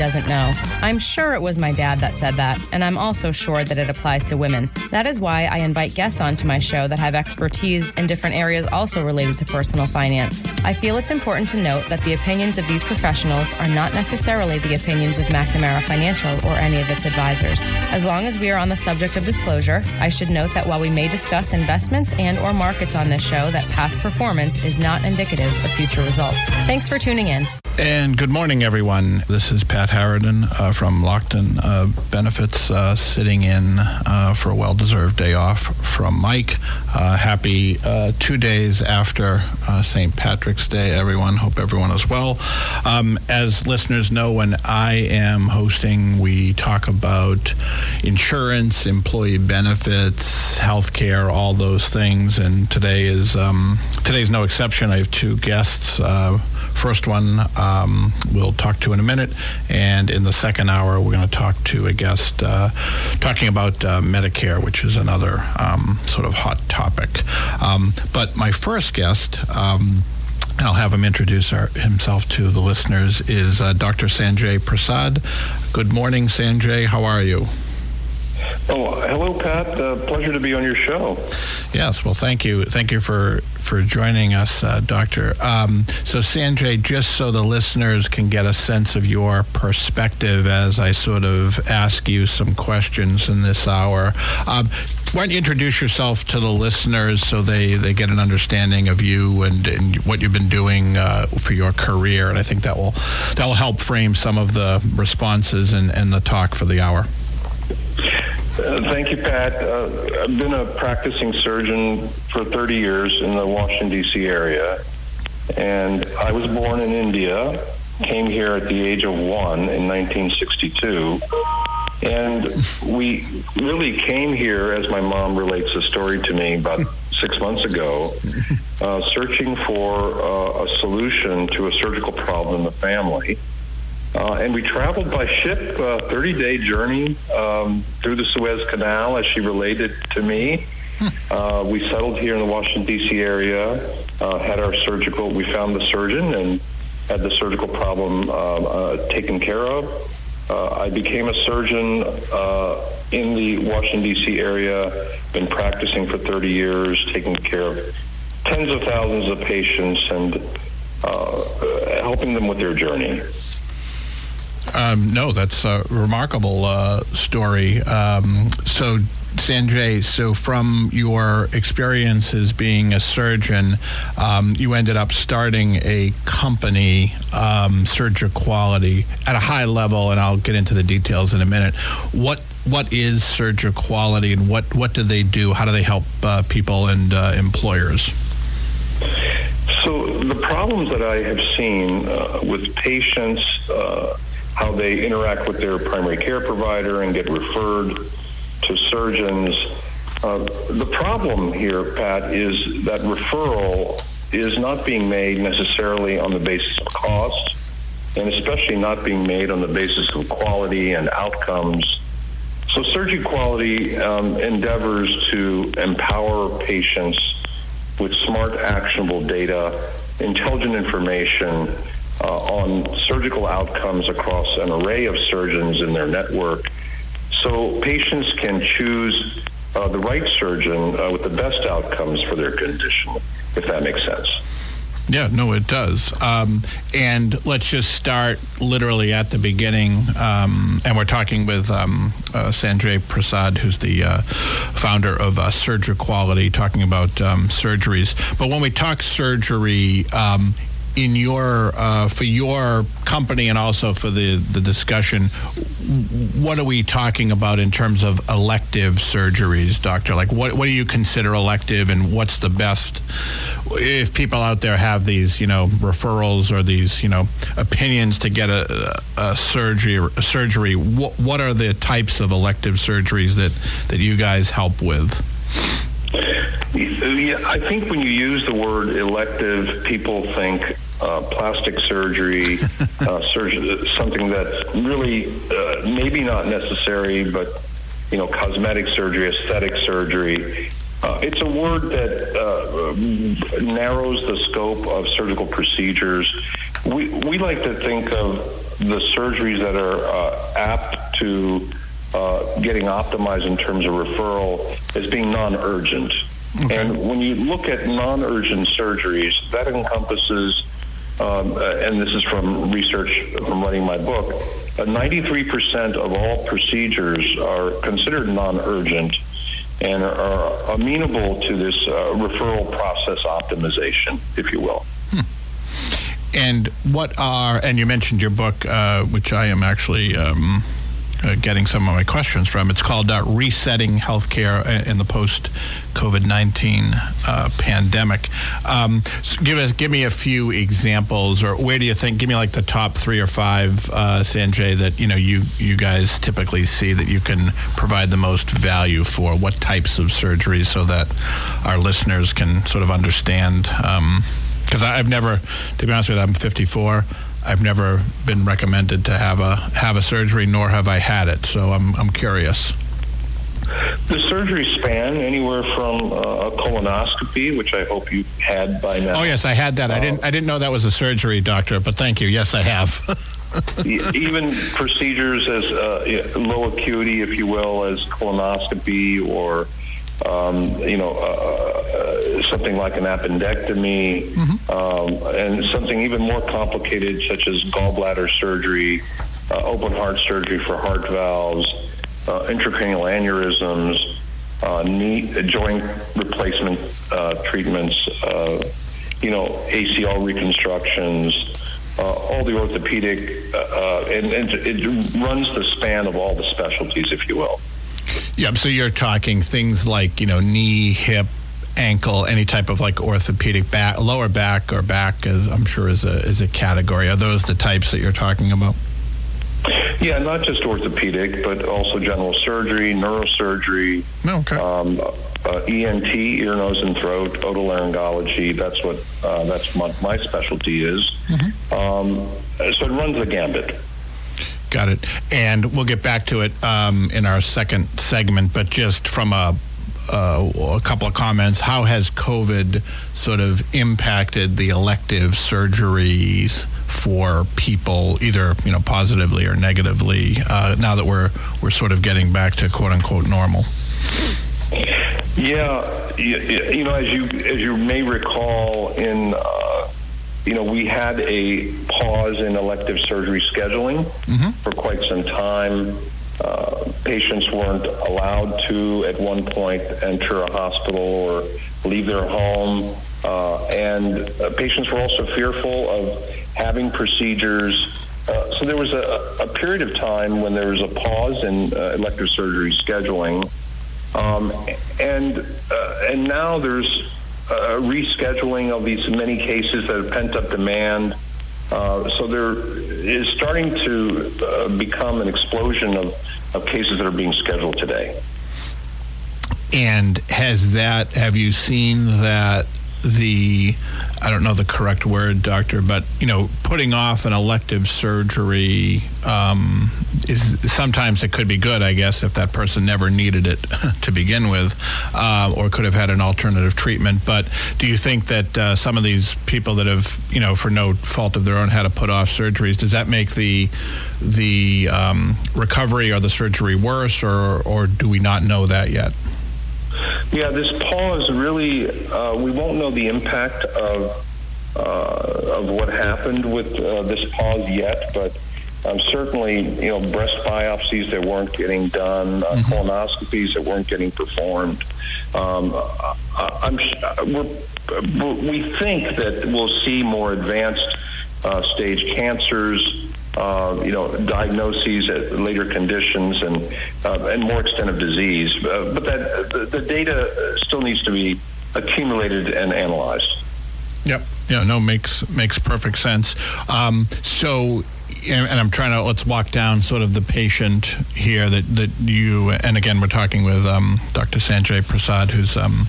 doesn't know. I'm sure it was my dad that said that, and I'm also sure that it applies to women. That is why I invite guests onto my show that have expertise in different areas also related to personal finance. I feel it's important to note that the opinions of these professionals are not necessarily the opinions of McNamara Financial or any of its advisors. As long as we are on the subject of disclosure, I should note that while we may discuss investments and or markets on this show, that past performance is not indicative of future results. Thanks for tuning in. And good morning, everyone. This is Pat Harridan uh, from Lockton uh, Benefits, uh, sitting in uh, for a well deserved day off from Mike. Uh, happy uh, two days after St. Patrick's Day, everyone. Hope everyone is well. Um, as listeners know, when I am hosting, we talk about insurance, employee benefits, healthcare, all those things. And today is um, today's no exception. I have two guests. First one um, we'll talk to in a minute, and in the second hour we're going to talk to a guest uh, talking about uh, Medicare, which is another um, sort of hot topic. Um, but my first guest. Um, I'll have him introduce our, himself to the listeners. Is uh, Dr. Sanjay Prasad. Good morning, Sanjay. How are you? Oh, hello, Pat. Uh, pleasure to be on your show. Yes, well, thank you, thank you for for joining us, uh, Doctor. Um, so, Sanjay, just so the listeners can get a sense of your perspective as I sort of ask you some questions in this hour. Um, why don't you introduce yourself to the listeners so they, they get an understanding of you and, and what you've been doing uh, for your career? And I think that will that will help frame some of the responses and, and the talk for the hour. Uh, thank you, Pat. Uh, I've been a practicing surgeon for 30 years in the Washington, D.C. area. And I was born in India, came here at the age of one in 1962. And we really came here, as my mom relates the story to me about six months ago, uh, searching for uh, a solution to a surgical problem in the family. Uh, and we traveled by ship, a 30 day journey um, through the Suez Canal, as she related to me. Uh, we settled here in the Washington, D.C. area, uh, had our surgical, we found the surgeon and had the surgical problem uh, uh, taken care of. Uh, I became a surgeon in the Washington, D.C. area, been practicing for 30 years, taking care of tens of thousands of patients and helping them with their journey. Um, no, that's a remarkable uh, story. Um, so, Sanjay, so from your experiences being a surgeon, um, you ended up starting a company, um, Surgiquality, at a high level, and I'll get into the details in a minute. What what is Surgiquality, and what what do they do? How do they help uh, people and uh, employers? So the problems that I have seen uh, with patients, uh, how they interact with their primary care provider and get referred to surgeons. Uh, the problem here, Pat, is that referral is not being made necessarily on the basis of cost, and especially not being made on the basis of quality and outcomes. So, Surgiquality um, endeavors to empower patients with smart, actionable data, intelligent information uh, on surgical outcomes across an array of surgeons in their network so patients can choose uh, the right surgeon uh, with the best outcomes for their condition, if that makes sense. Yeah, no, it does. Um, and let's just start literally at the beginning. Um, and we're talking with um, uh, Sanjay Prasad, who's the uh, founder of uh, Surgiquality, talking about um, surgeries. But when we talk surgery, um, in your uh, for your company and also for the the discussion what are we talking about in terms of elective surgeries doctor? Like what what do you consider elective and what's the best? If people out there have these you know referrals or these you know opinions to get a, a surgery a surgery what what are the types of elective surgeries that that you guys help with yeah, I think when you use the word elective, people think uh, plastic surgery, uh, surgery, something that's really uh, maybe not necessary, but you know, cosmetic surgery, aesthetic surgery. Uh, it's a word that uh, narrows the scope of surgical procedures. We we like to think of the surgeries that are uh, apt to uh, getting optimized in terms of referral as being non-urgent. Okay. And when you look at non-urgent surgeries, that encompasses, um, uh, and this is from research from writing my book, uh, 93% of all procedures are considered non-urgent and are, are amenable to this uh, referral process optimization, if you will. Hmm. And what are, and you mentioned your book, uh, which I am actually um, uh, getting some of my questions from. It's called uh, Resetting Healthcare in the Post COVID 19 uh, Pandemic. Um, so give, us, give me a few examples, or where do you think, give me like the top three or five, uh, Sanjay, that you know you, you guys typically see that you can provide the most value for? What types of surgeries so that our listeners can sort of understand? Because um, I've never, to be honest with you, I'm 54. I've never been recommended to have a have a surgery, nor have I had it. So I'm I'm curious. The surgery span anywhere from uh, a colonoscopy, which I hope you had by now. Oh yes, I had that. I didn't I didn't know that was a surgery, doctor. But thank you. Yes, I have. even procedures as uh, low acuity, if you will, as colonoscopy or um, you know, uh, uh, something like an appendectomy, mm-hmm. um, and something even more complicated, such as gallbladder surgery, uh, open heart surgery for heart valves, uh, intracranial aneurysms, uh, knee joint replacement uh, treatments, you know, ACL reconstructions. all the orthopedic, and, and it runs the span of all the specialties, if you will. Yep. So you're talking things like you know knee, hip, ankle, any type of like orthopedic back, lower back or back. Is, I'm sure is a is a category. Are those the types that you're talking about? Yeah, not just orthopedic, but also general surgery, neurosurgery. Okay. Um, uh, ENT, ear, nose, and throat, otolaryngology. That's what uh, that's what my specialty is. Mm-hmm. Um, so it runs the gambit. Got it. And we'll get back to it um, in our second segment, but just from a uh, a couple of comments. How has COVID sort of impacted the elective surgeries for people, either you know positively or negatively, uh, now that we're we're sort of getting back to quote unquote normal? Yeah, you, you know, as you as you may recall in. Uh, you know, we had a pause in elective surgery scheduling mm-hmm. for quite some time. Uh, patients weren't allowed to, at one point, enter a hospital or leave their home. Uh, and uh, patients were also fearful of having procedures. Uh, so there was a, a, period of time when there was a pause in uh, elective surgery scheduling. Um, and, uh, and now there's rescheduling of these many cases that have pent up demand. Uh, so there is starting to uh, become an explosion of, of cases that are being scheduled today. And has that, have you seen that the I don't know the correct word, doctor, but you know, putting off an elective surgery um, is sometimes it could be good, I guess, if that person never needed it to begin with, uh, or could have had an alternative treatment. But do you think that uh, some of these people that have, you know, for no fault of their own, had to put off surgeries, does that make the the um, recovery or the surgery worse, or or do we not know that yet? Yeah, this pause really, uh, we won't know the impact of uh, of what happened with uh, this pause yet, but um, certainly, you know, breast biopsies that weren't getting done, uh, mm-hmm. colonoscopies that weren't getting performed. Um, I, we think that we'll see more advanced uh, stage cancers uh, you know, diagnoses at later conditions and uh, and more extent of disease. Uh, but that the, the, data still needs to be accumulated and analyzed. Yep. Yeah. No. Makes makes perfect sense. Um, so and I'm trying to let's walk down sort of the patient here that, that you and again we're talking with um, Dr. Sanjay Prasad, whose um,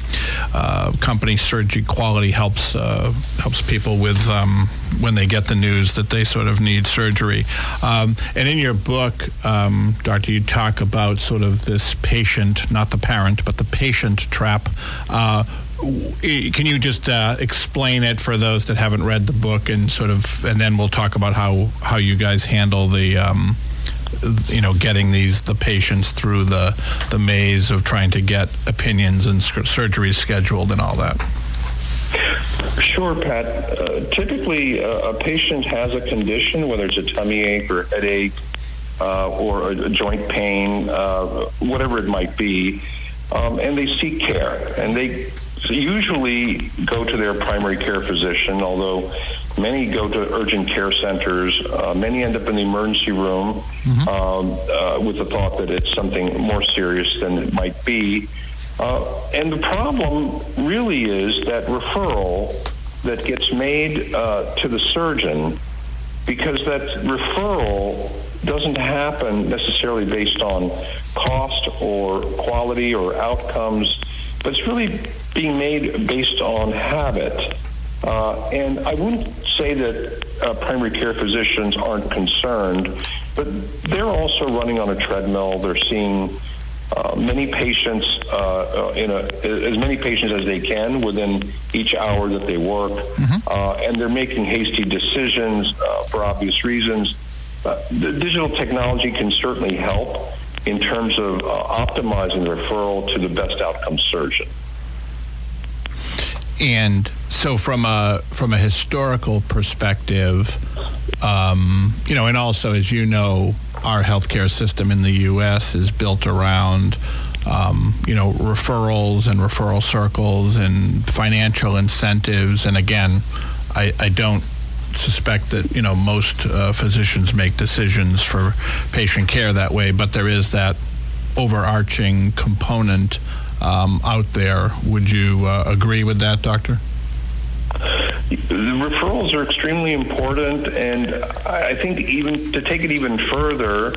uh, company Surgiquality helps uh, helps people with um, when they get the news that they sort of need surgery. Um, and in your book, um, Doctor, you talk about sort of this patient, not the parent, but the patient trap. Uh, can you just uh, explain it for those that haven't read the book and sort of, and then we'll talk about how how you guys handle the. Um, you know, getting these the patients through the the maze of trying to get opinions and surgeries scheduled and all that. Sure, Pat. Uh, typically, uh, a patient has a condition, whether it's a tummy ache or headache uh, or a, a, joint pain, uh, whatever it might be, um, and they seek care. And they usually go to their primary care physician, although many go to urgent care centers. Uh, many end up in the emergency room mm-hmm. um, uh, with the thought that it's something more serious than it might be. Uh, and the problem really is that referral that gets made uh, to the surgeon because that referral doesn't happen necessarily based on cost or quality or outcomes, but it's really being made based on habit. Uh, and I wouldn't say that uh, primary care physicians aren't concerned, but they're also running on a treadmill. They're seeing uh, many patients uh, uh, in a, as many patients as they can within each hour that they work, mm-hmm. Uh, and they're making hasty decisions for obvious reasons. the digital technology can certainly help in terms of optimizing the referral to the best outcome surgeon. And so, from a from a historical perspective, um, you know, and also as you know, our healthcare system in the U.S. is built around. Um, you know, referrals and referral circles and financial incentives. And again, I, I don't suspect that you know most uh, physicians make decisions for patient care that way, but there is that overarching component um, out there. Would you uh, agree with that, Doctor? The referrals are extremely important, and I think even to take it even further,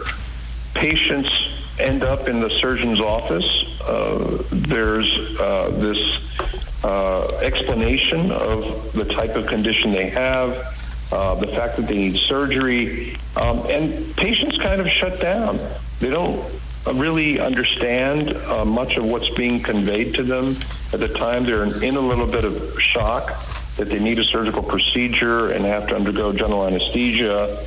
patients end up in the surgeon's office. Uh, there's uh, this uh, explanation of the type of condition they have, uh, the fact that they need surgery, um, and patients kind of shut down. They don't really understand uh, much of what's being conveyed to them. At the time, they're in a little bit of shock that they need a surgical procedure and have to undergo general anesthesia.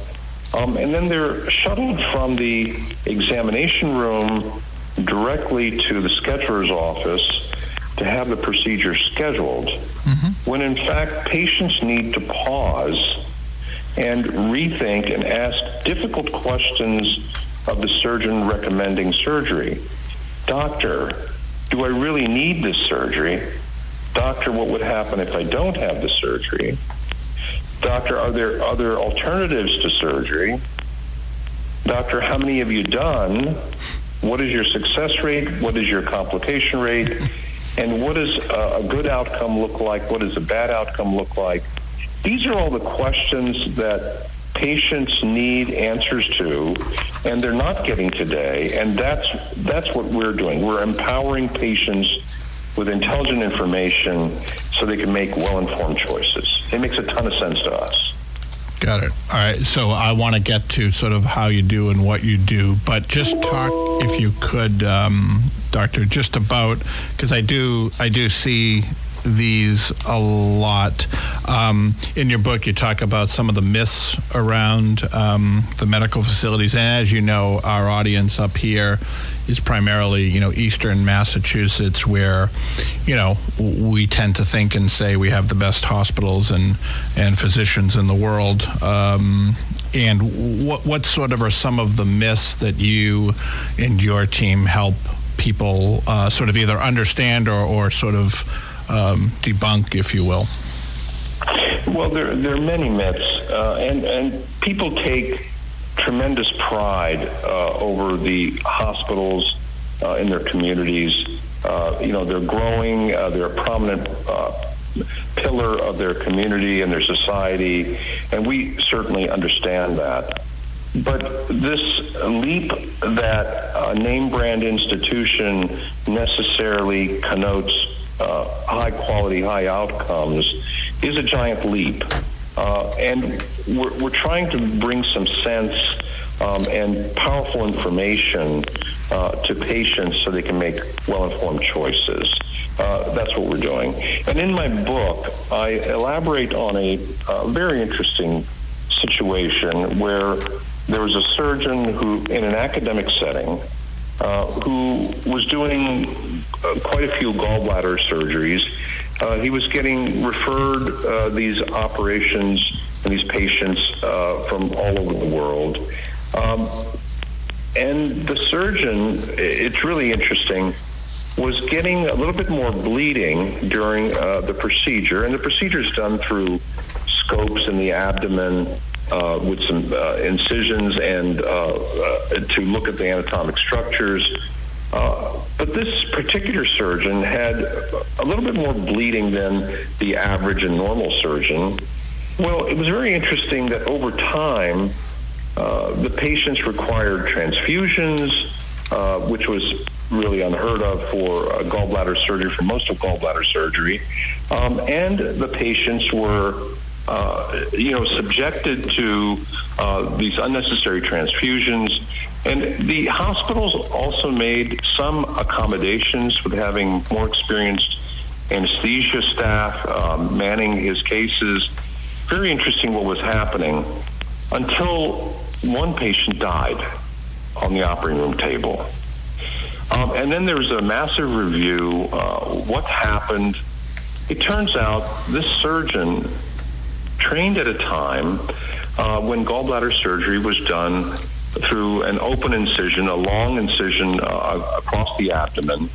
Um, and then they're shuttled from the examination room directly to the scheduler's office to have the procedure scheduled, mm-hmm. When in fact patients need to pause and rethink and ask difficult questions of the surgeon recommending surgery. Doctor, do I really need this surgery? Doctor, what would happen if I don't have the surgery? Doctor, are there other alternatives to surgery? Doctor, how many have you done? What is your success rate? What is your complication rate? And what does a good outcome look like? What does a bad outcome look like? These are all the questions that patients need answers to, and they're not getting today. And that's that's what we're doing. We're empowering patients with intelligent information so they can make well-informed choices. It makes a ton of sense to us. Got it. All right. So I want to get to sort of how you do and what you do, but just talk, if you could, um, Doctor, just about because I do I do see these a lot. Um, in your book, you talk about some of the myths around um, the medical facilities, and as you know, our audience up here is primarily, you know, Eastern Massachusetts, where, you know, we tend to think and say we have the best hospitals and and physicians in the world. Um, and what what sort of are some of the myths that you and your team help people uh, sort of either understand or, or sort of um, debunk, if you will? Well, there, there are many myths, uh, and, and people take tremendous pride uh, over the hospitals uh, in their communities. Uh, you know, they're growing, uh, they're a prominent pillar of their community and their society, and we certainly understand that. But this leap that a name brand institution necessarily connotes uh, high quality, high outcomes is a giant leap. Uh, and we're, we're trying to bring some sense um, and powerful information uh, to patients so they can make well informed choices. Uh, that's what we're doing. And in my book, I elaborate on a very interesting situation where there was a surgeon who, in an academic setting, uh, who was doing uh, quite a few gallbladder surgeries. Uh, he was getting referred uh, these operations and these patients uh, from all over the world. Um, and the surgeon, it's really interesting, was getting a little bit more bleeding during uh, the procedure. And the procedure is done through scopes in the abdomen uh, with some uh, incisions and uh, uh, to look at the anatomic structures. Uh, but this particular surgeon had a little bit more bleeding than the average and normal surgeon. Well, it was very interesting that over time, the patients required transfusions, which was really unheard of for gallbladder surgery, for most of gallbladder surgery. Um, and the patients were uh, you know, subjected to uh, these unnecessary transfusions. And the hospitals also made some accommodations with having more experienced anesthesia staff um, manning his cases. Very interesting what was happening until one patient died on the operating room table. Um, and then there was a massive review. Uh, what happened? It turns out this surgeon trained at a time uh, when gallbladder surgery was done through an open incision, a long incision uh, across the abdomen,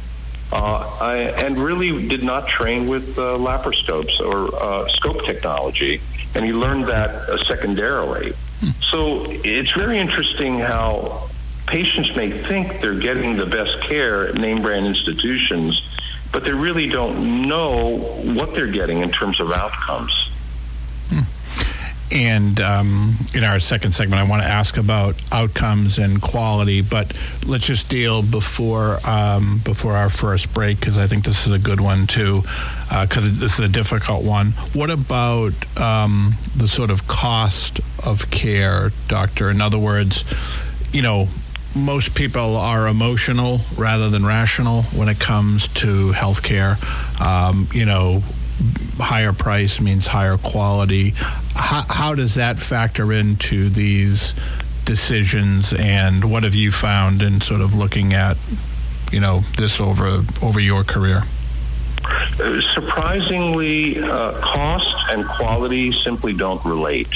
uh, I, and really did not train with uh, laparoscopes or uh, scope technology, and he learned that secondarily. So it's very interesting how patients may think they're getting the best care at name brand institutions, but they really don't know what they're getting in terms of outcomes. And um, in our second segment, I want to ask about outcomes and quality. But let's just deal before um, before our first break because I think this is a good one too, because uh, this is a difficult one. What about um, the sort of cost of care, doctor? In other words, you know, most people are emotional rather than rational when it comes to healthcare. Um, you know, higher price means higher quality. How, how does that factor into these decisions, and what have you found in sort of looking at, you know, this over over your career? Surprisingly, uh, cost and quality simply don't relate.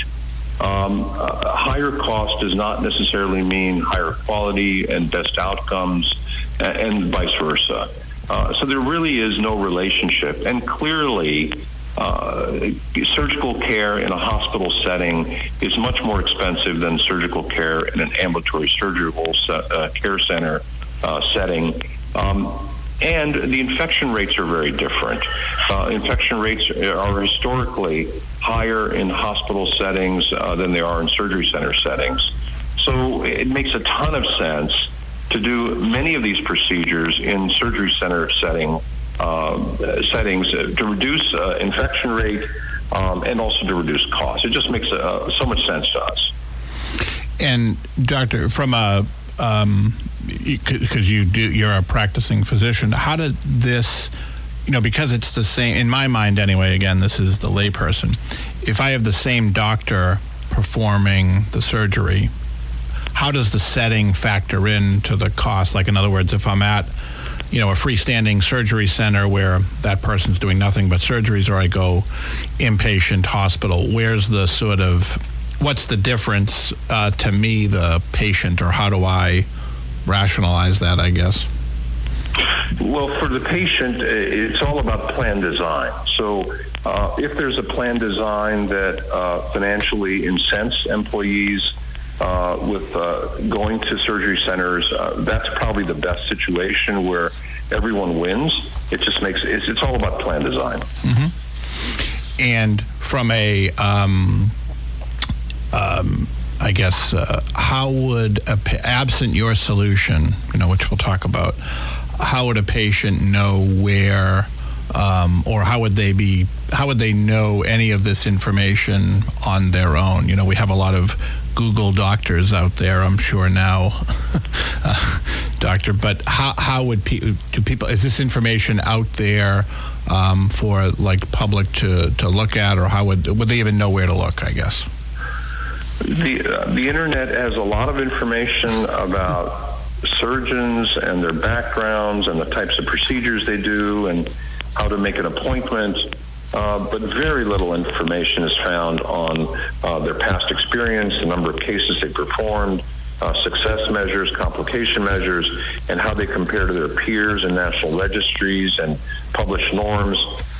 Um, uh, higher cost does not necessarily mean higher quality and best outcomes, and, and vice versa. Uh, so there really is no relationship. And clearly, uh, surgical care in a hospital setting is much more expensive than surgical care in an ambulatory surgical uh, care center uh, setting. Um, and the infection rates are very different. Uh, infection rates are historically higher in hospital settings uh, than they are in surgery center settings. So it makes a ton of sense to do many of these procedures in surgery center setting settings to reduce uh, infection rate um, and also to reduce costs. It just makes uh, so much sense to us. And doctor, from a um, because you do you're a practicing physician how did this you know because it's the same in my mind anyway again this is the layperson if i have the same doctor performing the surgery how does the setting factor into the cost like in other words if i'm at you know a freestanding surgery center where that person's doing nothing but surgeries or i go inpatient hospital where's the sort of what's the difference uh, to me, the patient, or how do I rationalize that? I guess. Well, for the patient, it's all about plan design. So, uh, if there's a plan design that uh, financially incents employees uh, with uh, going to surgery centers, uh, that's probably the best situation where everyone wins. It just makes it's, it's all about plan design. Mm-hmm. And from a um, um, I guess, uh, how would, a, absent your solution, you know, which we'll talk about, how would a patient know where, um, or how would they be, how would they know any of this information on their own? You know, we have a lot of Google doctors out there, I'm sure now, uh, doctor. But how how would people do people is this information out there um, for like public to to look at, or how would would they even know where to look? I guess. The, uh, the internet has a lot of information about surgeons and their backgrounds and the types of procedures they do and how to make an appointment. Uh, but very little information is found on uh, their past experience, the number of cases they performed, uh, success measures, complication measures, and how they compare to their peers in national registries and published norms.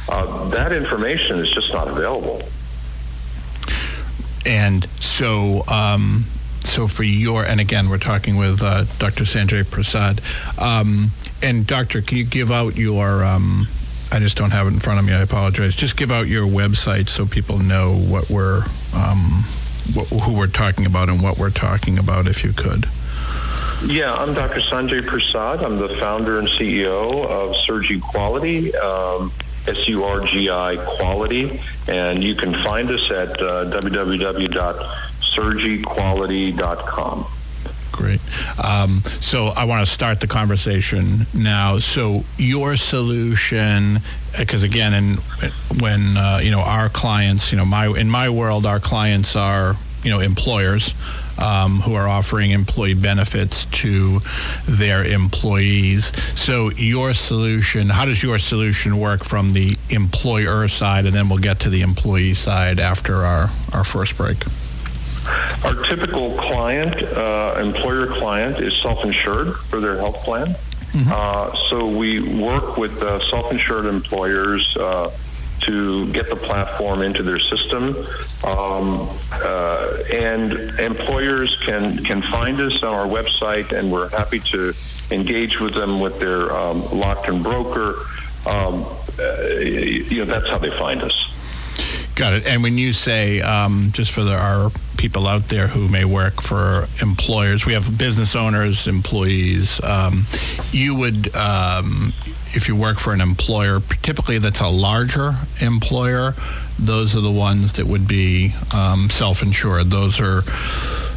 Uh, that information is just not available and so um, so for your and again we're talking with uh, Dr. Sanjay Prasad um, and doctor can you give out your um, I just don't have it in front of me I apologize just give out your website so people know what we're um, who we're talking about and what we're talking about if you could yeah, I'm Dr. Sanjay Prasad. I'm the founder and CEO of Surgi Quality. Um, S U R G I Quality, and you can find us at uh, www.surgiquality.com. Great. Um, so I want to start the conversation now. So your solution, because again, in, when uh, you know our clients, you know my in my world, our clients are you know employers um, who are offering employee benefits to their employees. So, your solution, how does your solution work from the employer side? And then we'll get to the employee side after our, our first break. Our typical client, uh, employer client, is self insured for their health plan. Mm-hmm. Uh, so we work with uh, self insured employers uh, to get the platform into their system. Um, uh, and employers can, can find us on our website, and we're happy to engage with them with their um, Lockton broker. Um, uh, you know, that's how they find us. Got it. And when you say, um, just for the, our people out there who may work for employers, we have business owners, employees. Um, you would, um, if you work for an employer, typically that's a larger employer. Those are the ones that would be um, self-insured. Those are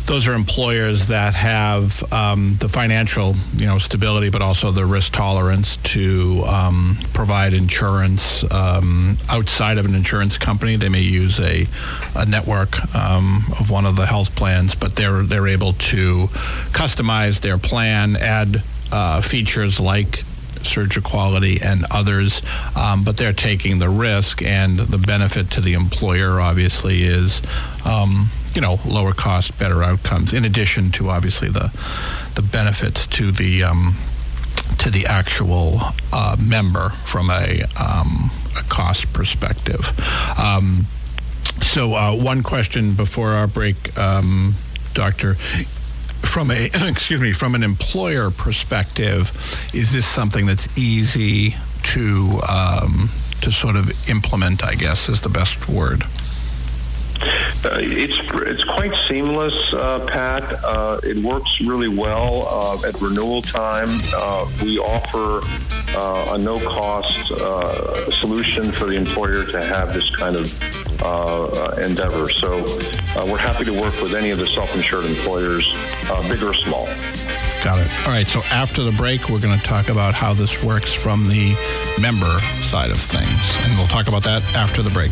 those are employers that have um, the financial, you know, stability, but also the risk tolerance to um, provide insurance um, outside of an insurance company. They may use a, a network um, of one of the health plans, but they're they're able to customize their plan, add uh, features like Surgiquality and others, um, but they're taking the risk, and the benefit to the employer obviously is. Um, you know, lower cost, better outcomes. In addition to obviously the the benefits to the um, to the actual uh, member from a, um, a cost perspective. Um, so, uh, one question before our break, um, Doctor from a excuse me from an employer perspective, is this something that's easy to um, to sort of implement? I guess is the best word. Uh, it's it's quite seamless, uh, Pat. Uh, it works really well uh, at renewal time. Uh, we offer uh, a no-cost solution for the employer to have this kind of endeavor. So we're happy to work with any of the self-insured employers, big or small. Got it. All right. So after the break, we're going to talk about how this works from the member side of things, and we'll talk about that after the break.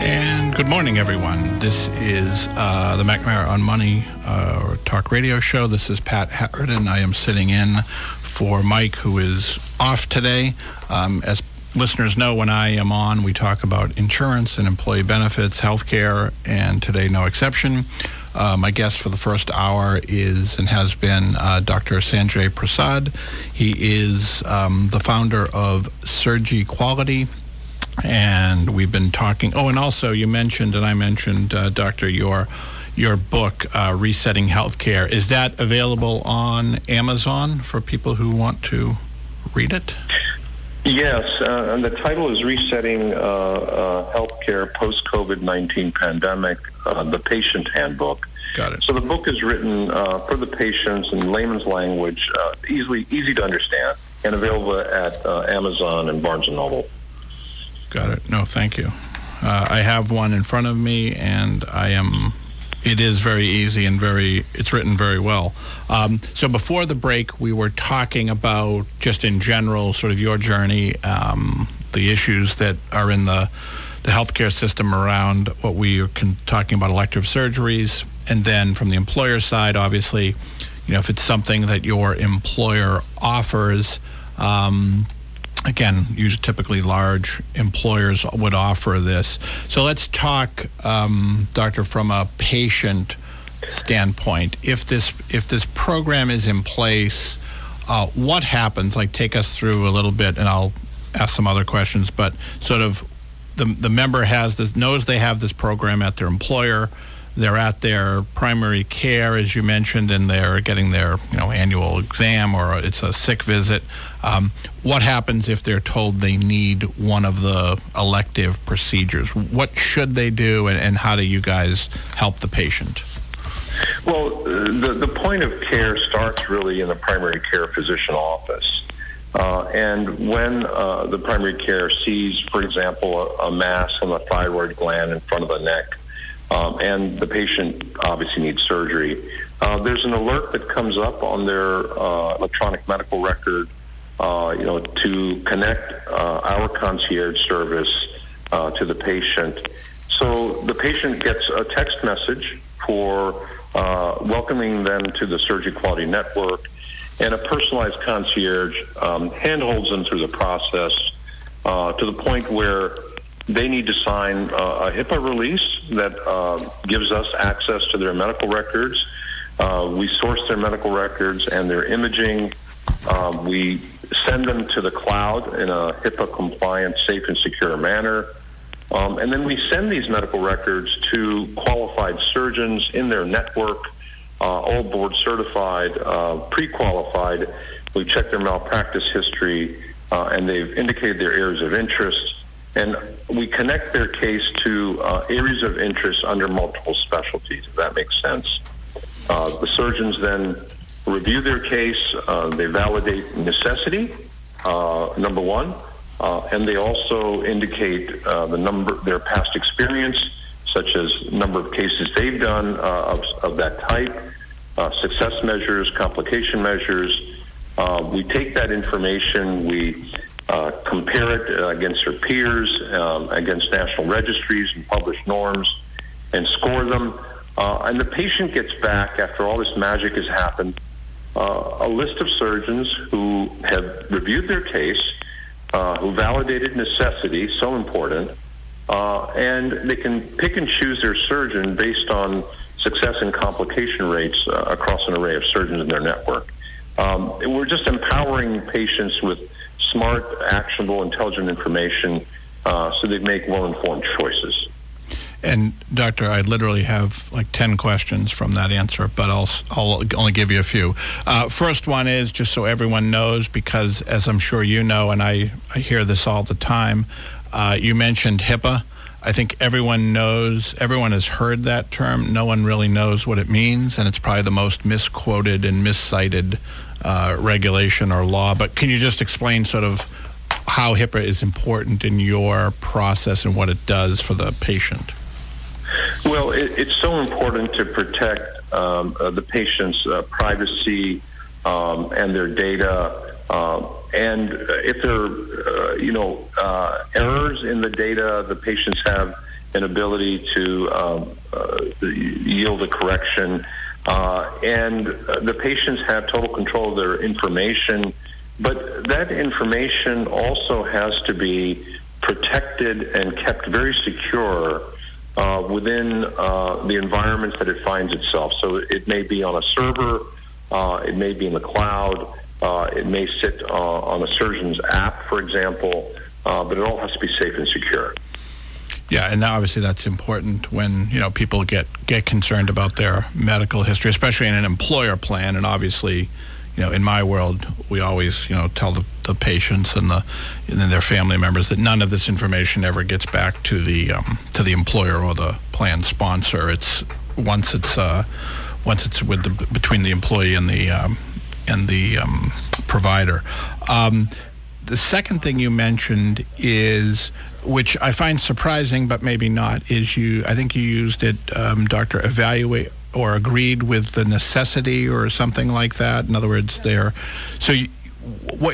And good morning, everyone. This is uh, the McNamara on Money uh, talk radio show. This is Pat Harridan. I am sitting in for Mike, who is off today. Um, as listeners know, when I am on, we talk about insurance and employee benefits, healthcare, and today, no exception. Uh, my guest for the first hour is and has been uh, Dr. Sanjay Prasad. He is um, the founder of Surgi Quality and we've been talking. Oh, and also you mentioned, and I mentioned, uh, Doctor, your your book, uh, Resetting Healthcare. Is that available on Amazon for people who want to read it? Yes, uh, and the title is Resetting uh, uh, Healthcare Post COVID 19 Pandemic, uh, the Patient Handbook. Got it. So the book is written for the patients in layman's language, easily easy to understand, and available at Amazon and Barnes and Noble. Got it. No, thank you. Uh, I have one in front of me, and I am. It is very easy and very. It's written very well. Um, so before the break, we were talking about just in general, sort of your journey, um, the issues that are in the the healthcare system around what we are con- talking about elective surgeries, and then from the employer side, obviously, you know, if it's something that your employer offers. Um, again, usually typically large employers would offer this. So let's talk, um, doctor, from a patient standpoint. If this if this program is in place, uh, what happens? Like, take us through a little bit, and I'll ask some other questions. But sort of, the the member has this knows they have this program at their employer they're at their primary care, as you mentioned, and they're getting their you know annual exam or it's a sick visit. Um, what happens if they're told they need one of the elective procedures? What should they do, and, and how do you guys help the patient? Well, the, the point of care starts really in the primary care physician office. Uh, and when uh, the primary care sees, for example, a, a mass on the thyroid gland in front of the neck, um, and the patient obviously needs surgery. Uh, there's an alert that comes up on their uh, electronic medical record, uh, you know, to connect uh, our concierge service uh, to the patient. So the patient gets a text message for uh, welcoming them to the Surgiquality Network, and a personalized concierge um, handholds them through the process to the point where they need to sign uh, a HIPAA release that uh, gives us access to their medical records. Uh, we source their medical records and their imaging. Um, we send them to the cloud in a HIPAA compliant, safe, and secure manner. Um, and then we send these medical records to qualified surgeons in their network, uh, all board certified, uh, pre qualified. We check their malpractice history, uh, and they've indicated their areas of interest and we connect their case to uh, areas of interest under multiple specialties, if that makes sense. Uh, the surgeons then review their case, uh, they validate necessity, uh, number one, uh, and they also indicate uh, the number, their past experience, such as number of cases they've done of, of, that type, success measures, complication measures. we take that information, we uh, compare it uh, against their peers, um, against national registries and published norms, and score them. Uh, and the patient gets back after all this magic has happened uh, a list of surgeons who have reviewed their case, uh, who validated necessity, so important, uh, and they can pick and choose their surgeon based on success and complication rates across an array of surgeons in their network. Um, we're just empowering patients with smart, actionable, intelligent information uh, so they make well-informed choices. And doctor, I literally have like ten questions from that answer, but I'll I'll only give you a few. Uh, first one is just so everyone knows, because as I'm sure you know, and I I hear this all the time. Uh, you mentioned HIPAA. I think everyone knows, everyone has heard that term. No one really knows what it means, and it's probably the most misquoted and miscited uh, regulation or law. But can you just explain sort of how HIPAA is important in your process and what it does for the patient? Well, it, it's so important to protect um, uh, the patient's uh, privacy um, and their data. Uh, and if there are, uh, you know, uh, errors in the data, the patients have an ability to um, uh, yield a correction. And the patients have total control of their information. But that information also has to be protected and kept very secure uh, within uh, the environments that it finds itself. So it may be on a server, uh, it may be in the cloud, uh, it may sit uh, on a surgeon's app, for example, uh, but it all has to be safe and secure. Yeah, and now obviously that's important when you know people get get concerned about their medical history, especially in an employer plan, and obviously you know, in my world, we always, you know, tell the, the patients and the and their family members that none of this information ever gets back to the um, to the employer or the plan sponsor. It's once it's uh, once it's with the, between the employee and the um, and the um, provider. Um, the second thing you mentioned is, which I find surprising, but maybe not, is you. I think you used it, um, Doctor. Evaluate or agreed with the necessity or something like that. In other words, there. So, you,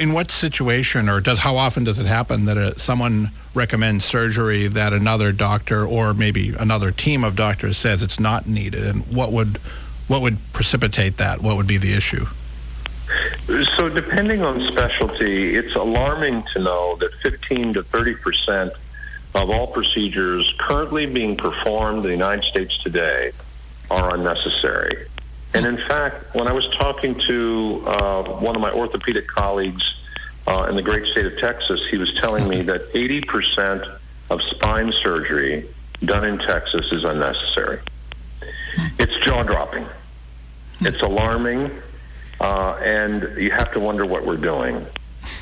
in what situation or does how often does it happen that a, someone recommends surgery that another doctor or maybe another team of doctors says it's not needed, and what would what would precipitate that? What would be the issue? So, depending on specialty, it's alarming to know that 15 to 30 percent of all procedures currently being performed in the United States today are unnecessary. And in fact, when I was talking to uh, one of my orthopedic colleagues uh, in the great state of Texas, he was telling me that 80% of spine surgery done in Texas is unnecessary. It's jaw dropping. It's alarming, uh, and you have to wonder what we're doing.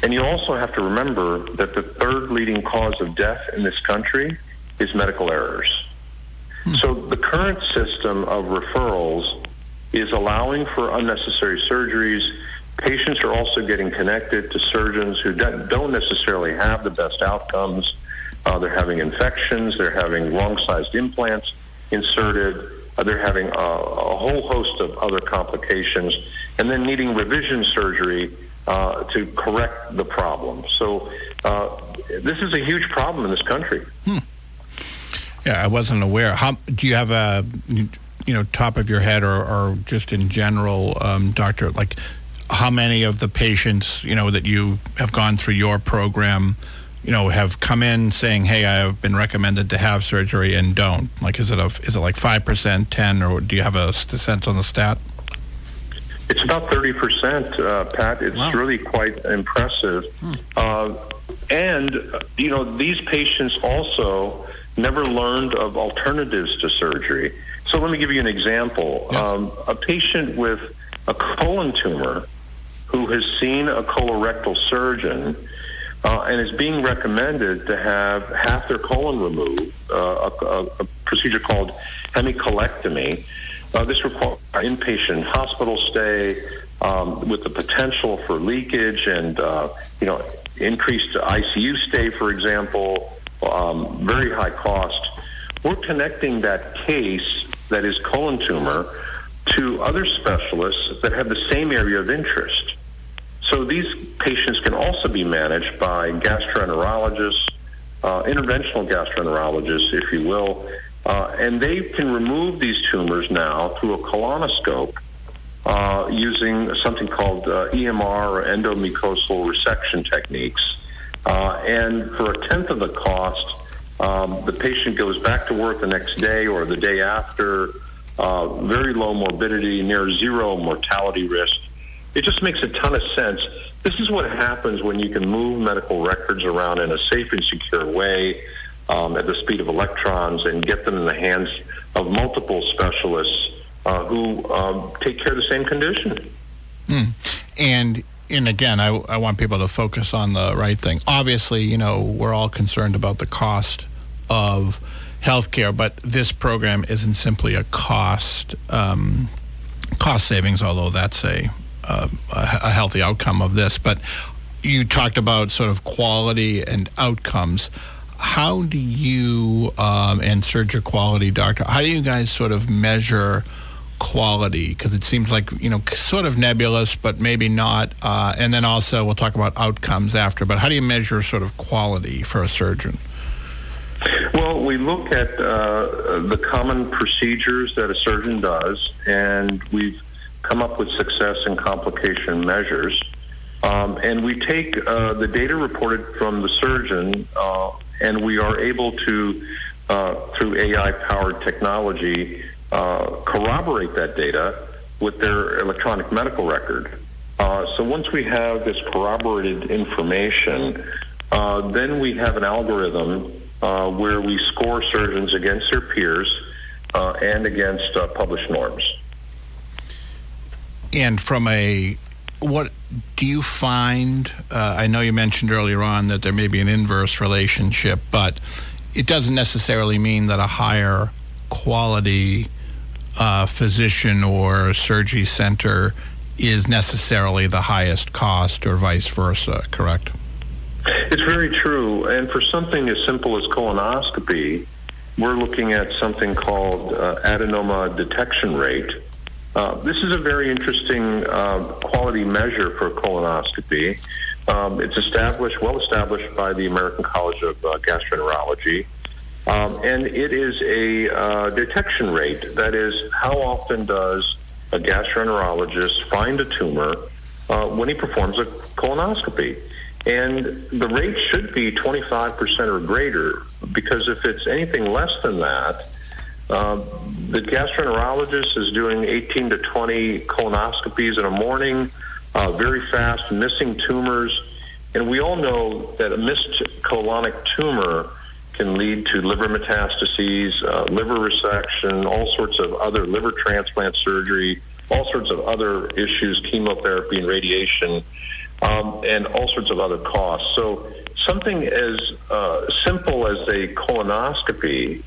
And you also have to remember that the third leading cause of death in this country is medical errors. So the current system of referrals is allowing for unnecessary surgeries. Patients are also getting connected to surgeons who don't necessarily have the best outcomes. Uh, they're having infections, they're having wrong sized implants inserted, they're having a, a, whole host of other complications, and then needing revision surgery uh, to correct the problem. So, uh, this is a huge problem in this country. Hmm. Yeah, I wasn't aware. How do you have a you know top of your head or, or just in general, um, doctor? Like, how many of the patients you know that you have gone through your program? You know, have come in saying, "Hey, I have been recommended to have surgery," and don't? Like, is it a is it like five percent, ten, or do you have a sense on the stat? It's about thirty percent, uh, Pat. It's wow. really quite impressive. Hmm. Uh, and you know, these patients also never learned of alternatives to surgery. So let me give you an example. Yes. Um, a patient with a colon tumor who has seen a colorectal surgeon uh, and is being recommended to have half their colon removed, uh, a, a, procedure called hemicolectomy. Uh, this requires inpatient hospital stay um, with the potential for leakage and, uh, you know, increased ICU stay, for example, um, very high cost. We're connecting that case that is colon tumor to other specialists that have the same area of interest. So these patients can also be managed by gastroenterologists, uh, interventional gastroenterologists, if you will, Uh, and they can remove these tumors now through a colonoscope uh, using something called uh, EMR or endomucosal resection techniques. Uh, and for a tenth of the cost, um, the patient goes back to work the next day or the day after. Uh, very low morbidity, near zero mortality risk. It just makes a ton of sense. This is what happens when you can move medical records around in a safe and secure way um, at the speed of electrons and get them in the hands of multiple specialists uh, who um, take care of the same condition. Mm. And and again, I, I want people to focus on the right thing. Obviously, you know, we're all concerned about the cost of healthcare, but this program isn't simply a cost um, cost savings, although that's a, uh, a healthy outcome of this. But you talked about sort of quality and outcomes. How do you um, and Surgiquality doctor? How do you guys sort of measure? quality because it seems like you know sort of nebulous but maybe not uh, and then also we'll talk about outcomes after but how do you measure sort of quality for a surgeon well we look at uh, the common procedures that a surgeon does and we've come up with success and complication measures um, and we take uh, the data reported from the surgeon uh, and we are able to uh, through ai powered technology uh, corroborate that data with their electronic medical record. Uh, so once we have this corroborated information, uh, then we have an algorithm where we score surgeons against their peers and against published norms. And from a what do you find? I know you mentioned earlier on that there may be an inverse relationship, but it doesn't necessarily mean that a higher quality uh, physician or surgery center is necessarily the highest cost or vice versa, correct? It's very true. And for something as simple as colonoscopy, we're looking at something called uh, adenoma detection rate. Uh, this is a very interesting uh, quality measure for colonoscopy. Um, it's established, well established by the American College of uh, Gastroenterology. Um, and it is a uh, detection rate. That is, how often does a gastroenterologist find a tumor uh, when he performs a colonoscopy? And the rate should be 25% or greater because if it's anything less than that, uh, the gastroenterologist is doing 18 to 20 colonoscopies in a morning, uh, very fast, missing tumors. And we all know that a missed colonic tumor can lead to liver metastases, uh, liver resection, all sorts of other liver transplant surgery, all sorts of other issues, chemotherapy and radiation, um, and all sorts of other costs. So something as uh, simple as a colonoscopy,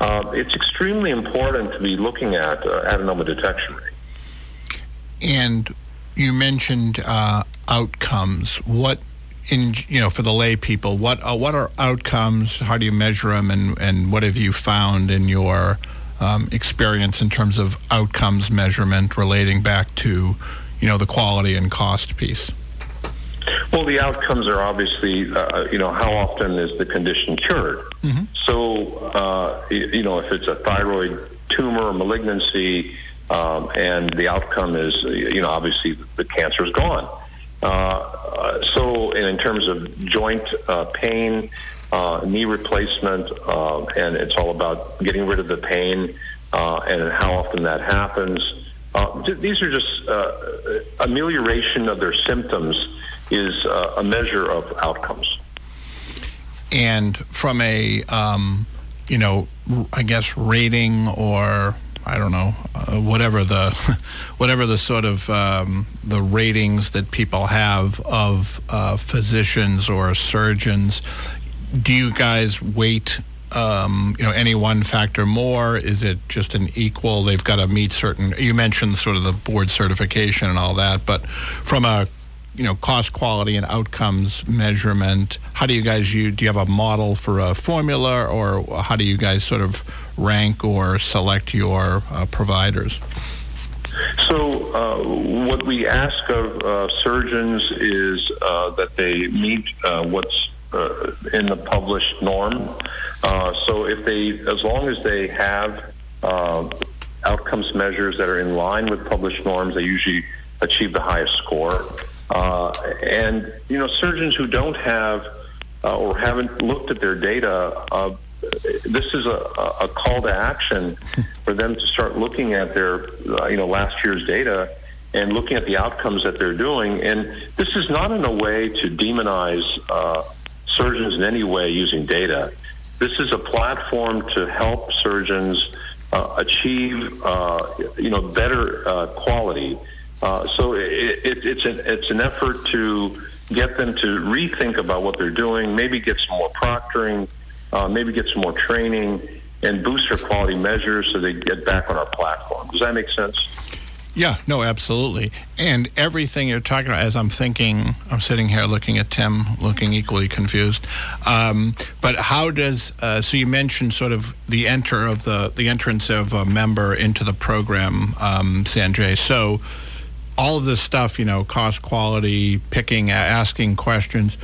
uh, it's extremely important to be looking at uh, adenoma detection rate. And you mentioned uh, outcomes. What in you know for the lay people what uh, what are outcomes how do you measure them and and what have you found in your um, experience in terms of outcomes measurement relating back to you know the quality and cost piece well the outcomes are obviously uh, you know how often is the condition cured mm-hmm. so uh, you know if it's a thyroid tumor or malignancy um, and the outcome is you know obviously the cancer is gone uh, so, in terms of joint uh, pain, uh, knee replacement, uh, and it's all about getting rid of the pain uh, and how often that happens. Uh, these are just amelioration of their symptoms is a measure of outcomes. And from a, um, you know, I guess rating or I don't know, uh, whatever the whatever the sort of um, the ratings that people have of uh, physicians or surgeons. Do you guys weight um, you know any one factor more? Is it just an equal? They've got to meet certain. You mentioned sort of the board certification and all that, but from a you know cost quality and outcomes measurement. How do you guys use do you have a model for a formula or how do you guys sort of rank or select your uh, providers? So uh, what we ask of uh, surgeons is uh, that they meet uh, what's uh, in the published norm. So if they, as long as they have outcomes measures that are in line with published norms, they usually achieve the highest score. Uh, and you know, surgeons who don't have uh, or haven't looked at their data, uh, this is a, a, call to action for them to start looking at their, uh, you know, last year's data and looking at the outcomes that they're doing. And this is not in a way to demonize uh, surgeons in any way using data. This is a platform to help surgeons uh, achieve, uh, you know, better uh, quality. Uh, so it, it, it's an it's an effort to get them to rethink about what they're doing, maybe get some more proctoring, uh, maybe get some more training, and boost their quality measures so they get back on our platform. Does that make sense? Yeah, no, absolutely. And everything you're talking about, as I'm thinking, I'm sitting here looking at Tim, looking equally confused. Um, but how does uh, so you mentioned sort of the enter of the the entrance of a member into the program, um. So all of this stuff, you know, cost, quality, picking, asking questions.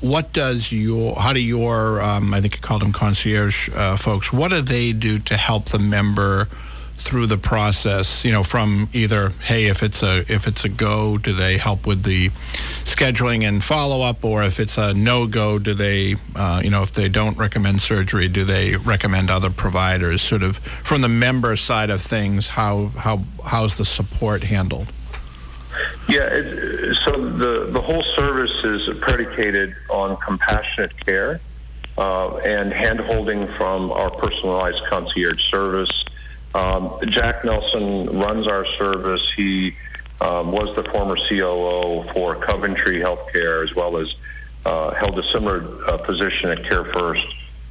What does your, how do your, um, I think you called them concierge uh, folks, what do they do to help the member? through the process you know from either hey if it's a if it's a go do they help with the scheduling and follow up or if it's a no go do they uh, you know if they don't recommend surgery do they recommend other providers sort of from the member side of things how how how's the support handled yeah it, so the the whole service is predicated on compassionate care uh, and hand holding from our personalized concierge service um, Jack Nelson runs our service. He um, was the former COO for Coventry Healthcare, as well as uh, held a similar uh, position at CareFirst,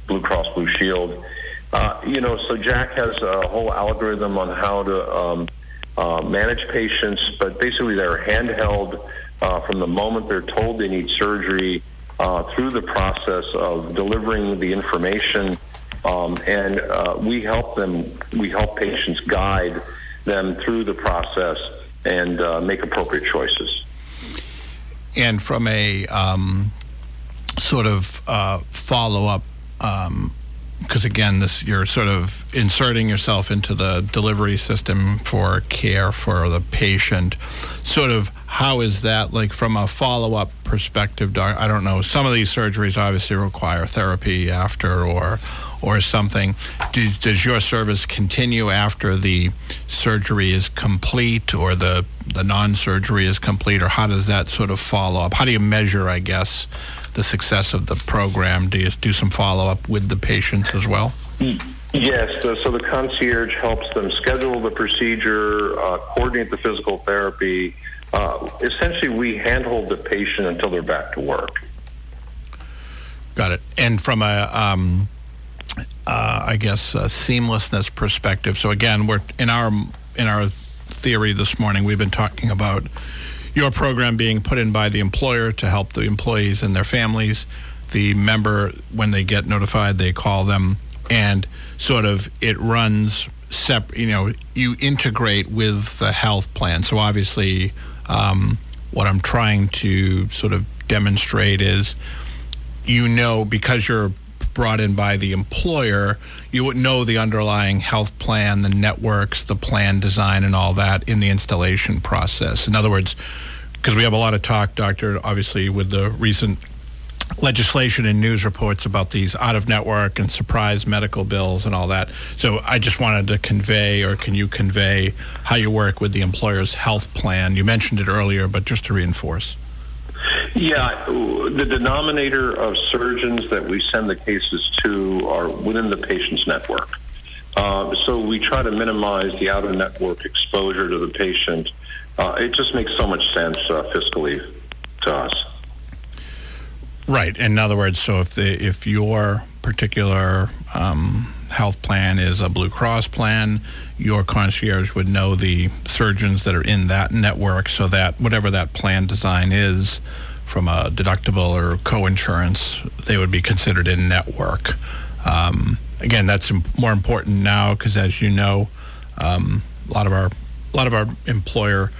Blue Cross Blue Shield. Uh, you know, so Jack has a whole algorithm on how to um, uh, manage patients, but basically they're handheld uh, from the moment they're told they need surgery uh, through the process of delivering the information um, and uh, we help them, we help patients guide them through the process and uh, make appropriate choices. And from a um, sort of follow up, because again, this you're sort of inserting yourself into the delivery system for care for the patient. Sort of how is that like from a follow up perspective? I don't know. Some of these surgeries obviously require therapy after or or something. Does, does your service continue after the surgery is complete or the, the non surgery is complete, or how does that sort of follow up? How do you measure, I guess, the success of the program? Do you do some follow up with the patients as well? Yes, so the concierge helps them schedule the procedure, uh, coordinate the physical therapy. Uh, essentially, we handhold the patient until they're back to work. Got it. And from a um, uh, I guess, uh, seamlessness perspective. So again, we're in our in our theory this morning. We've been talking about your program being put in by the employer to help the employees and their families. The member, when they get notified, they call them, and sort of it runs separate. You know, you integrate with the health plan. So obviously, um, what I'm trying to sort of demonstrate is, you know, because you're brought in by the employer, you would know the underlying health plan, the networks, the plan design, and all that in the installation process. In other words, because we have a lot of talk, Doctor, obviously, with the recent legislation and news reports about these out of network and surprise medical bills and all that. So I just wanted to convey, or can you convey, how you work with the employer's health plan? You mentioned it earlier, but just to reinforce. Yeah, the denominator of surgeons that we send the cases to are within the patient's network. Uh, so we try to minimize the out of network exposure to the patient. Uh, it just makes so much sense uh, fiscally to us. Right. In other words, so if the if your particular um, health plan is a Blue Cross plan, your concierge would know the surgeons that are in that network so that whatever that plan design is from a deductible or co-insurance, they would be considered in network. Um, again, that's more important now because, as you know, um, a lot of our a lot of our employer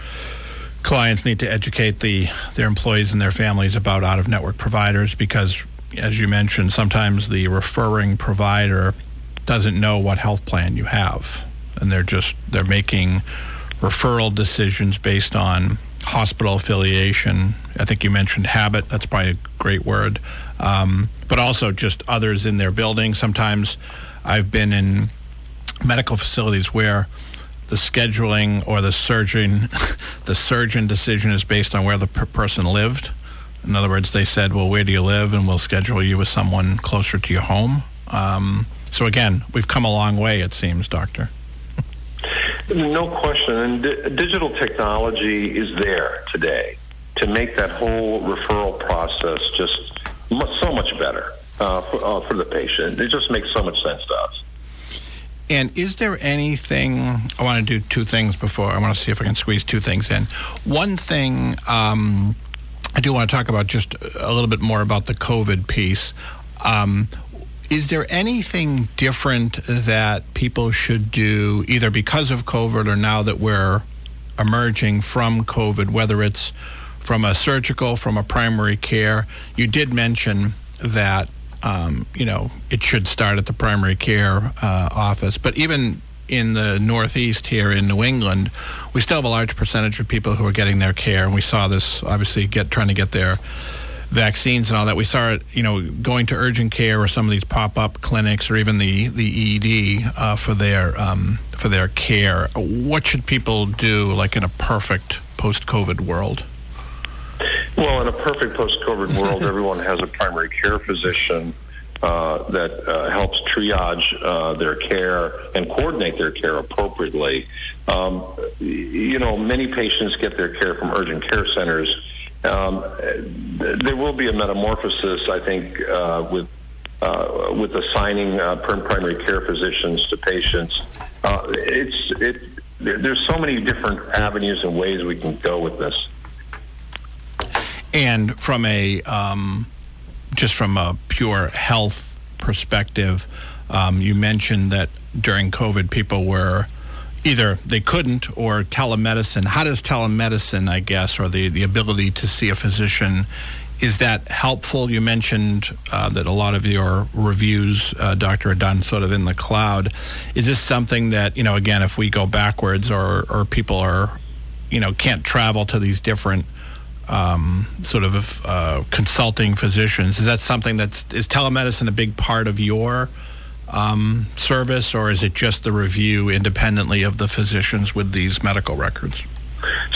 clients need to educate the their employees and their families about out of network providers because as you mentioned, sometimes the referring provider doesn't know what health plan you have, and they're just they're making referral decisions based on hospital affiliation. I think you mentioned habit. That's probably a great word. Um, but also just others in their building. Sometimes I've been in medical facilities where the scheduling or the surgeon the surgeon decision is based on where the per- person lived. In other words, they said, "Well, where do you live?" and we'll schedule you with someone closer to your home. Um, so again, we've come a long way, it seems, doctor. No question. And di- digital technology is there today to make that whole referral process just so much better uh, for, uh, for the patient. It just makes so much sense to us. And is there anything? I want to do two things before. I want to see if I can squeeze two things in. One thing um, I do want to talk about just a little bit more about the COVID piece. Um, is there anything different that people should do either because of COVID or now that we're emerging from COVID, whether it's from a surgical, from a primary care? You did mention that um, you know, it should start at the primary care uh, office. But even in the Northeast here in New England, we still have a large percentage of people who are getting their care, and we saw this obviously get trying to get their vaccines and all that. We saw it, you know, going to urgent care or some of these pop-up clinics or even the the ED uh, for their um, for their care. What should people do, like in a perfect post-COVID world? Well, in a perfect post-COVID world, everyone has a primary care physician uh, that uh, helps triage uh, their care and coordinate their care appropriately. Um, you know, many patients get their care from urgent care centers. Um, there will be a metamorphosis, I think, uh, with uh, with assigning primary care physicians to patients. it's it. There's so many different avenues and ways we can go with this. And from a um, just from a pure health perspective, um, you mentioned that during COVID, people were either they couldn't or telemedicine. How does telemedicine, I guess, or the, the ability to see a physician, is that helpful? You mentioned uh, that a lot of your reviews, uh, doctor, are done sort of in the cloud. Is this something that you know? Again, if we go backwards, or or people are, you know, can't travel to these different um, sort of uh, consulting physicians. Is that something that's is telemedicine a big part of your um, service, or is it just the review independently of the physicians with these medical records?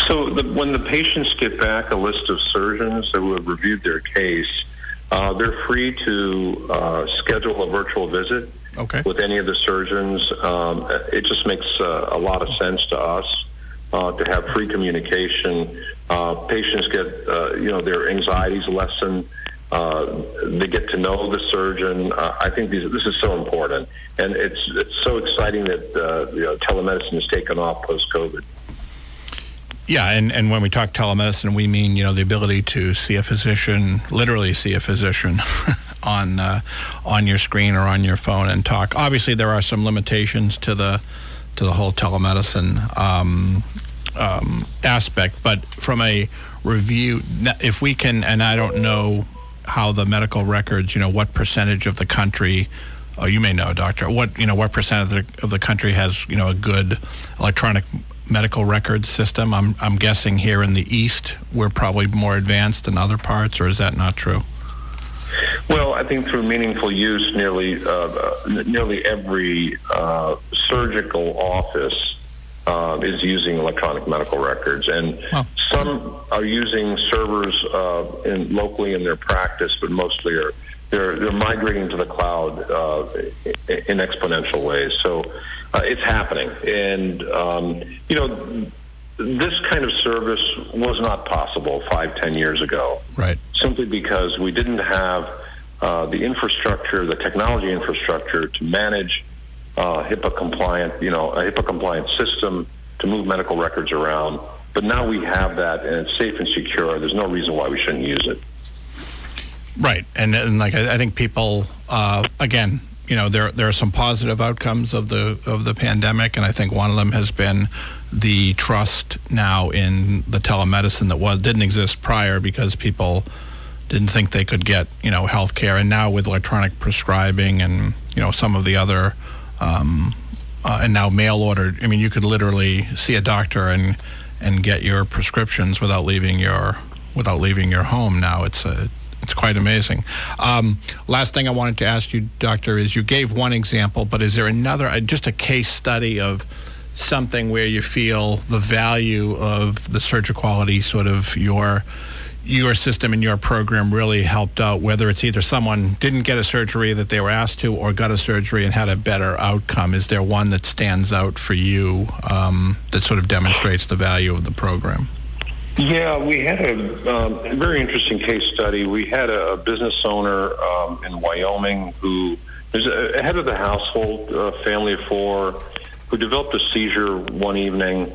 So the, when the patients get back a list of surgeons who have reviewed their case, uh, they're free to uh, schedule a virtual visit okay. with any of the surgeons. Um, it just makes uh, a lot of sense to us uh, to have free communication uh, patients get, uh, you know, their anxieties lessen. Uh, they get to know the surgeon. Uh, I think these, this is so important, and it's it's so exciting that uh, you know, telemedicine has taken off post COVID. Yeah, and, and when we talk telemedicine, we mean you know the ability to see a physician, literally see a physician, on uh, on your screen or on your phone and talk. Obviously, there are some limitations to the to the whole telemedicine um, um, aspect, but from a review, if we can, and I don't know how the medical records, you know, what percentage of the country, oh, you may know, doctor, what you know, what percent of the of the country has you know a good electronic medical records system? I'm I'm guessing here in the east we're probably more advanced than other parts, or is that not true? Well, I think through meaningful use, nearly uh, uh nearly every uh, surgical office uh, is using electronic medical records, and some are using servers uh, in locally in their practice, but mostly are they're they're migrating to the cloud uh, in exponential ways. So uh, it's happening, and um, you know. This kind of service was not possible five, ten years ago. Right. Simply because we didn't have uh, the infrastructure, the technology infrastructure to manage uh, HIPAA compliant, you know, a HIPAA compliant system to move medical records around. But now we have that, and it's safe and secure. There's no reason why we shouldn't use it. Right, and, and like I, I think people, uh, again, you know, there there are some positive outcomes of the of the pandemic, and I think one of them has been the trust now in the telemedicine that was didn't exist prior because people didn't think they could get you know health care, and now with electronic prescribing and you know some of the other. Um, uh, and now mail order. I mean, you could literally see a doctor and and get your prescriptions without leaving your without leaving your home. Now it's a it's quite amazing. Um, last thing I wanted to ask you, Doctor, is you gave one example, but is there another, uh, just a case study of something where you feel the value of the surgical quality, sort of your your system and your program really helped out, whether it's either someone didn't get a surgery that they were asked to or got a surgery and had a better outcome. Is there one that stands out for you um, that sort of demonstrates the value of the program? Yeah, we had a, um, very interesting case study. We had a, business owner um, in Wyoming who was a head of the household, a family of four, who developed a seizure one evening.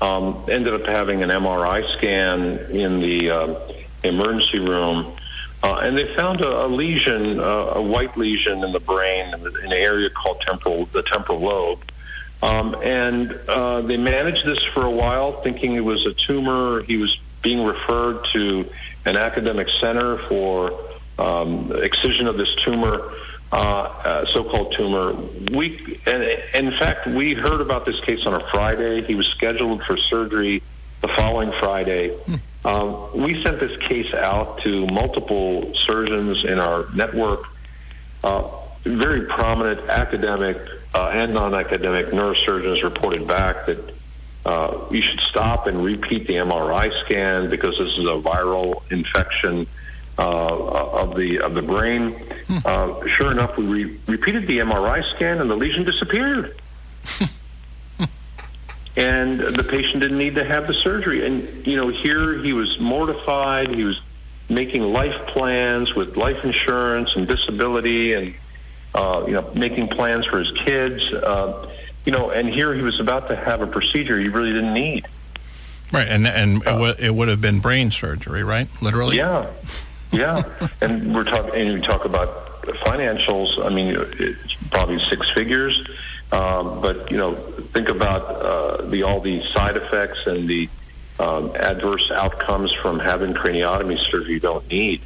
Um, ended up having an MRI scan in the uh, emergency room, uh, and they found a, a lesion, uh, a white lesion in the brain, in, an area called temporal, the temporal lobe. Um, and uh, they managed this for a while, thinking it was a tumor. He was being referred to an academic center for um, excision of this tumor, uh, uh, so-called tumor. We, and, and in fact, we heard about this case on a Friday. He was scheduled for surgery the following Friday. Um, we sent this case out to multiple surgeons in our network, uh, very prominent academic uh, and non-academic neurosurgeons reported back that uh, you should stop and repeat the MRI scan because this is a viral infection uh, of the of the brain. Hmm. Uh, sure enough, we re- repeated the MRI scan and the lesion disappeared. and the patient didn't need to have the surgery. And you know, here he was mortified. He was making life plans with life insurance and disability and uh, you know, making plans for his kids. Uh, you know, and here he was about to have a procedure he really didn't need. Right, and and uh, it, w- it would have been brain surgery, right? Literally. Yeah, yeah. and we're talking, and we talk about financials. I mean, it's probably six figures. Um, but you know, think about uh, the all the side effects and the um, adverse outcomes from having craniotomy surgery you don't need.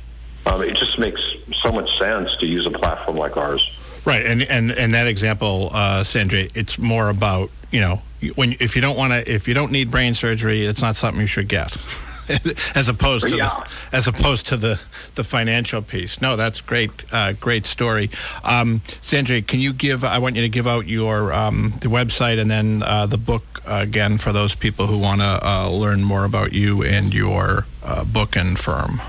Um, it just makes so much sense to use a platform like ours. Right, and and and that example, uh, it's more about you know when if you don't want to if you don't need brain surgery, it's not something you should get. as opposed to yeah. the, as opposed to the the financial piece. No, that's great, uh, great story. Um, Sanjay, can you give? I want you to give out your um, the website and then uh, the book uh, again for those people who want to uh, learn more about you and your uh, book and firm.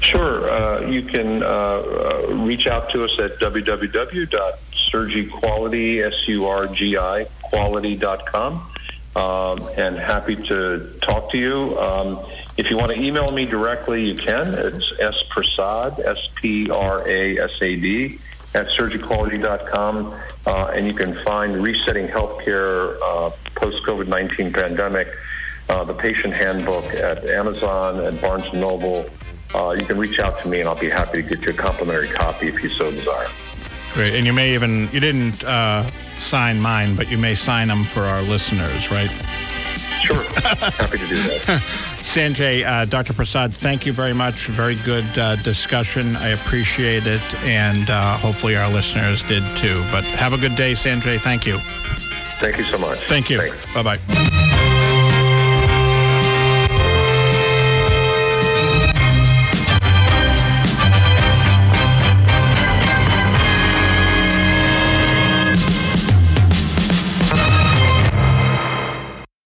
Sure. Uh, you can uh, uh, reach out to us at www.surgiquality, S-U-R-G-I, quality.com. Um, and happy to talk to you. Um, if you want to email me directly, you can. It's sprasad, S-P-R-A-S-A-D, at surgiquality.com. Uh, and you can find Resetting Healthcare uh, Post-COVID-19 Pandemic, uh, the patient handbook at Amazon, at Barnes & Noble, uh, you can reach out to me and I'll be happy to get you a complimentary copy if you so desire. Great. And you may even, you didn't uh, sign mine, but you may sign them for our listeners, right? Sure. happy to do that. Sanjay, uh, Dr. Prasad, thank you very much. Very good uh, discussion. I appreciate it. And uh, hopefully our listeners did too. But have a good day, Sanjay. Thank you. Thank you so much. Thank you. Bye bye.